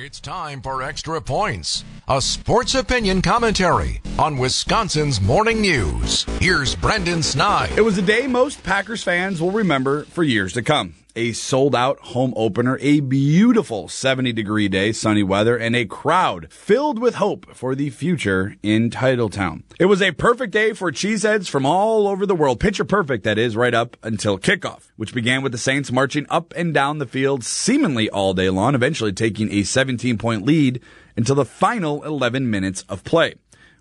It's time for Extra Points, a sports opinion commentary on Wisconsin's morning news. Here's Brendan Snide. It was a day most Packers fans will remember for years to come. A sold out home opener, a beautiful 70 degree day, sunny weather, and a crowd filled with hope for the future in Titletown. It was a perfect day for cheeseheads from all over the world. Picture perfect, that is, right up until kickoff, which began with the Saints marching up and down the field seemingly all day long, eventually taking a 17 point lead until the final 11 minutes of play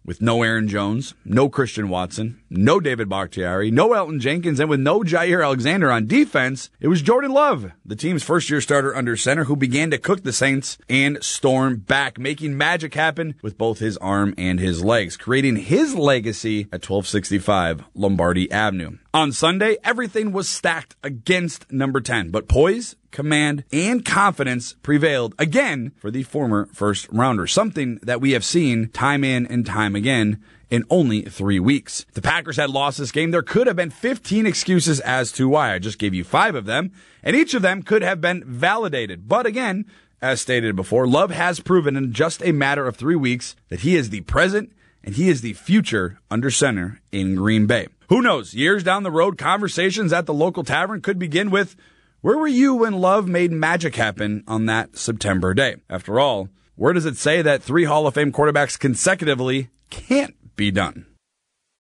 with no Aaron Jones, no Christian Watson, no David Bakhtiari, no Elgton Jenkins, and with no Jaire Alexander on defense, it was Jordan Love, the team's first year starter under center, who began to cook the Saints and storm back, making magic happen with both his arm and his legs, creating his legacy at 1265 Lombardi Avenue. On Sunday, everything was stacked against number 10, but poise, command, and confidence prevailed again for the former first rounder, something that we have seen time in and time again in only three weeks. The Packers had lost this game, there could have been 15 excuses as to why. I just gave you five of them, and each of them could have been validated. But again, as stated before, Love has proven in just a matter of three weeks that he is the present and he is the future under center in Green Bay. Who knows? Years down the road, conversations at the local tavern could begin with, where were you when Love made magic happen on that September day? After all, where does it say that three Hall of Fame quarterbacks consecutively can't be done?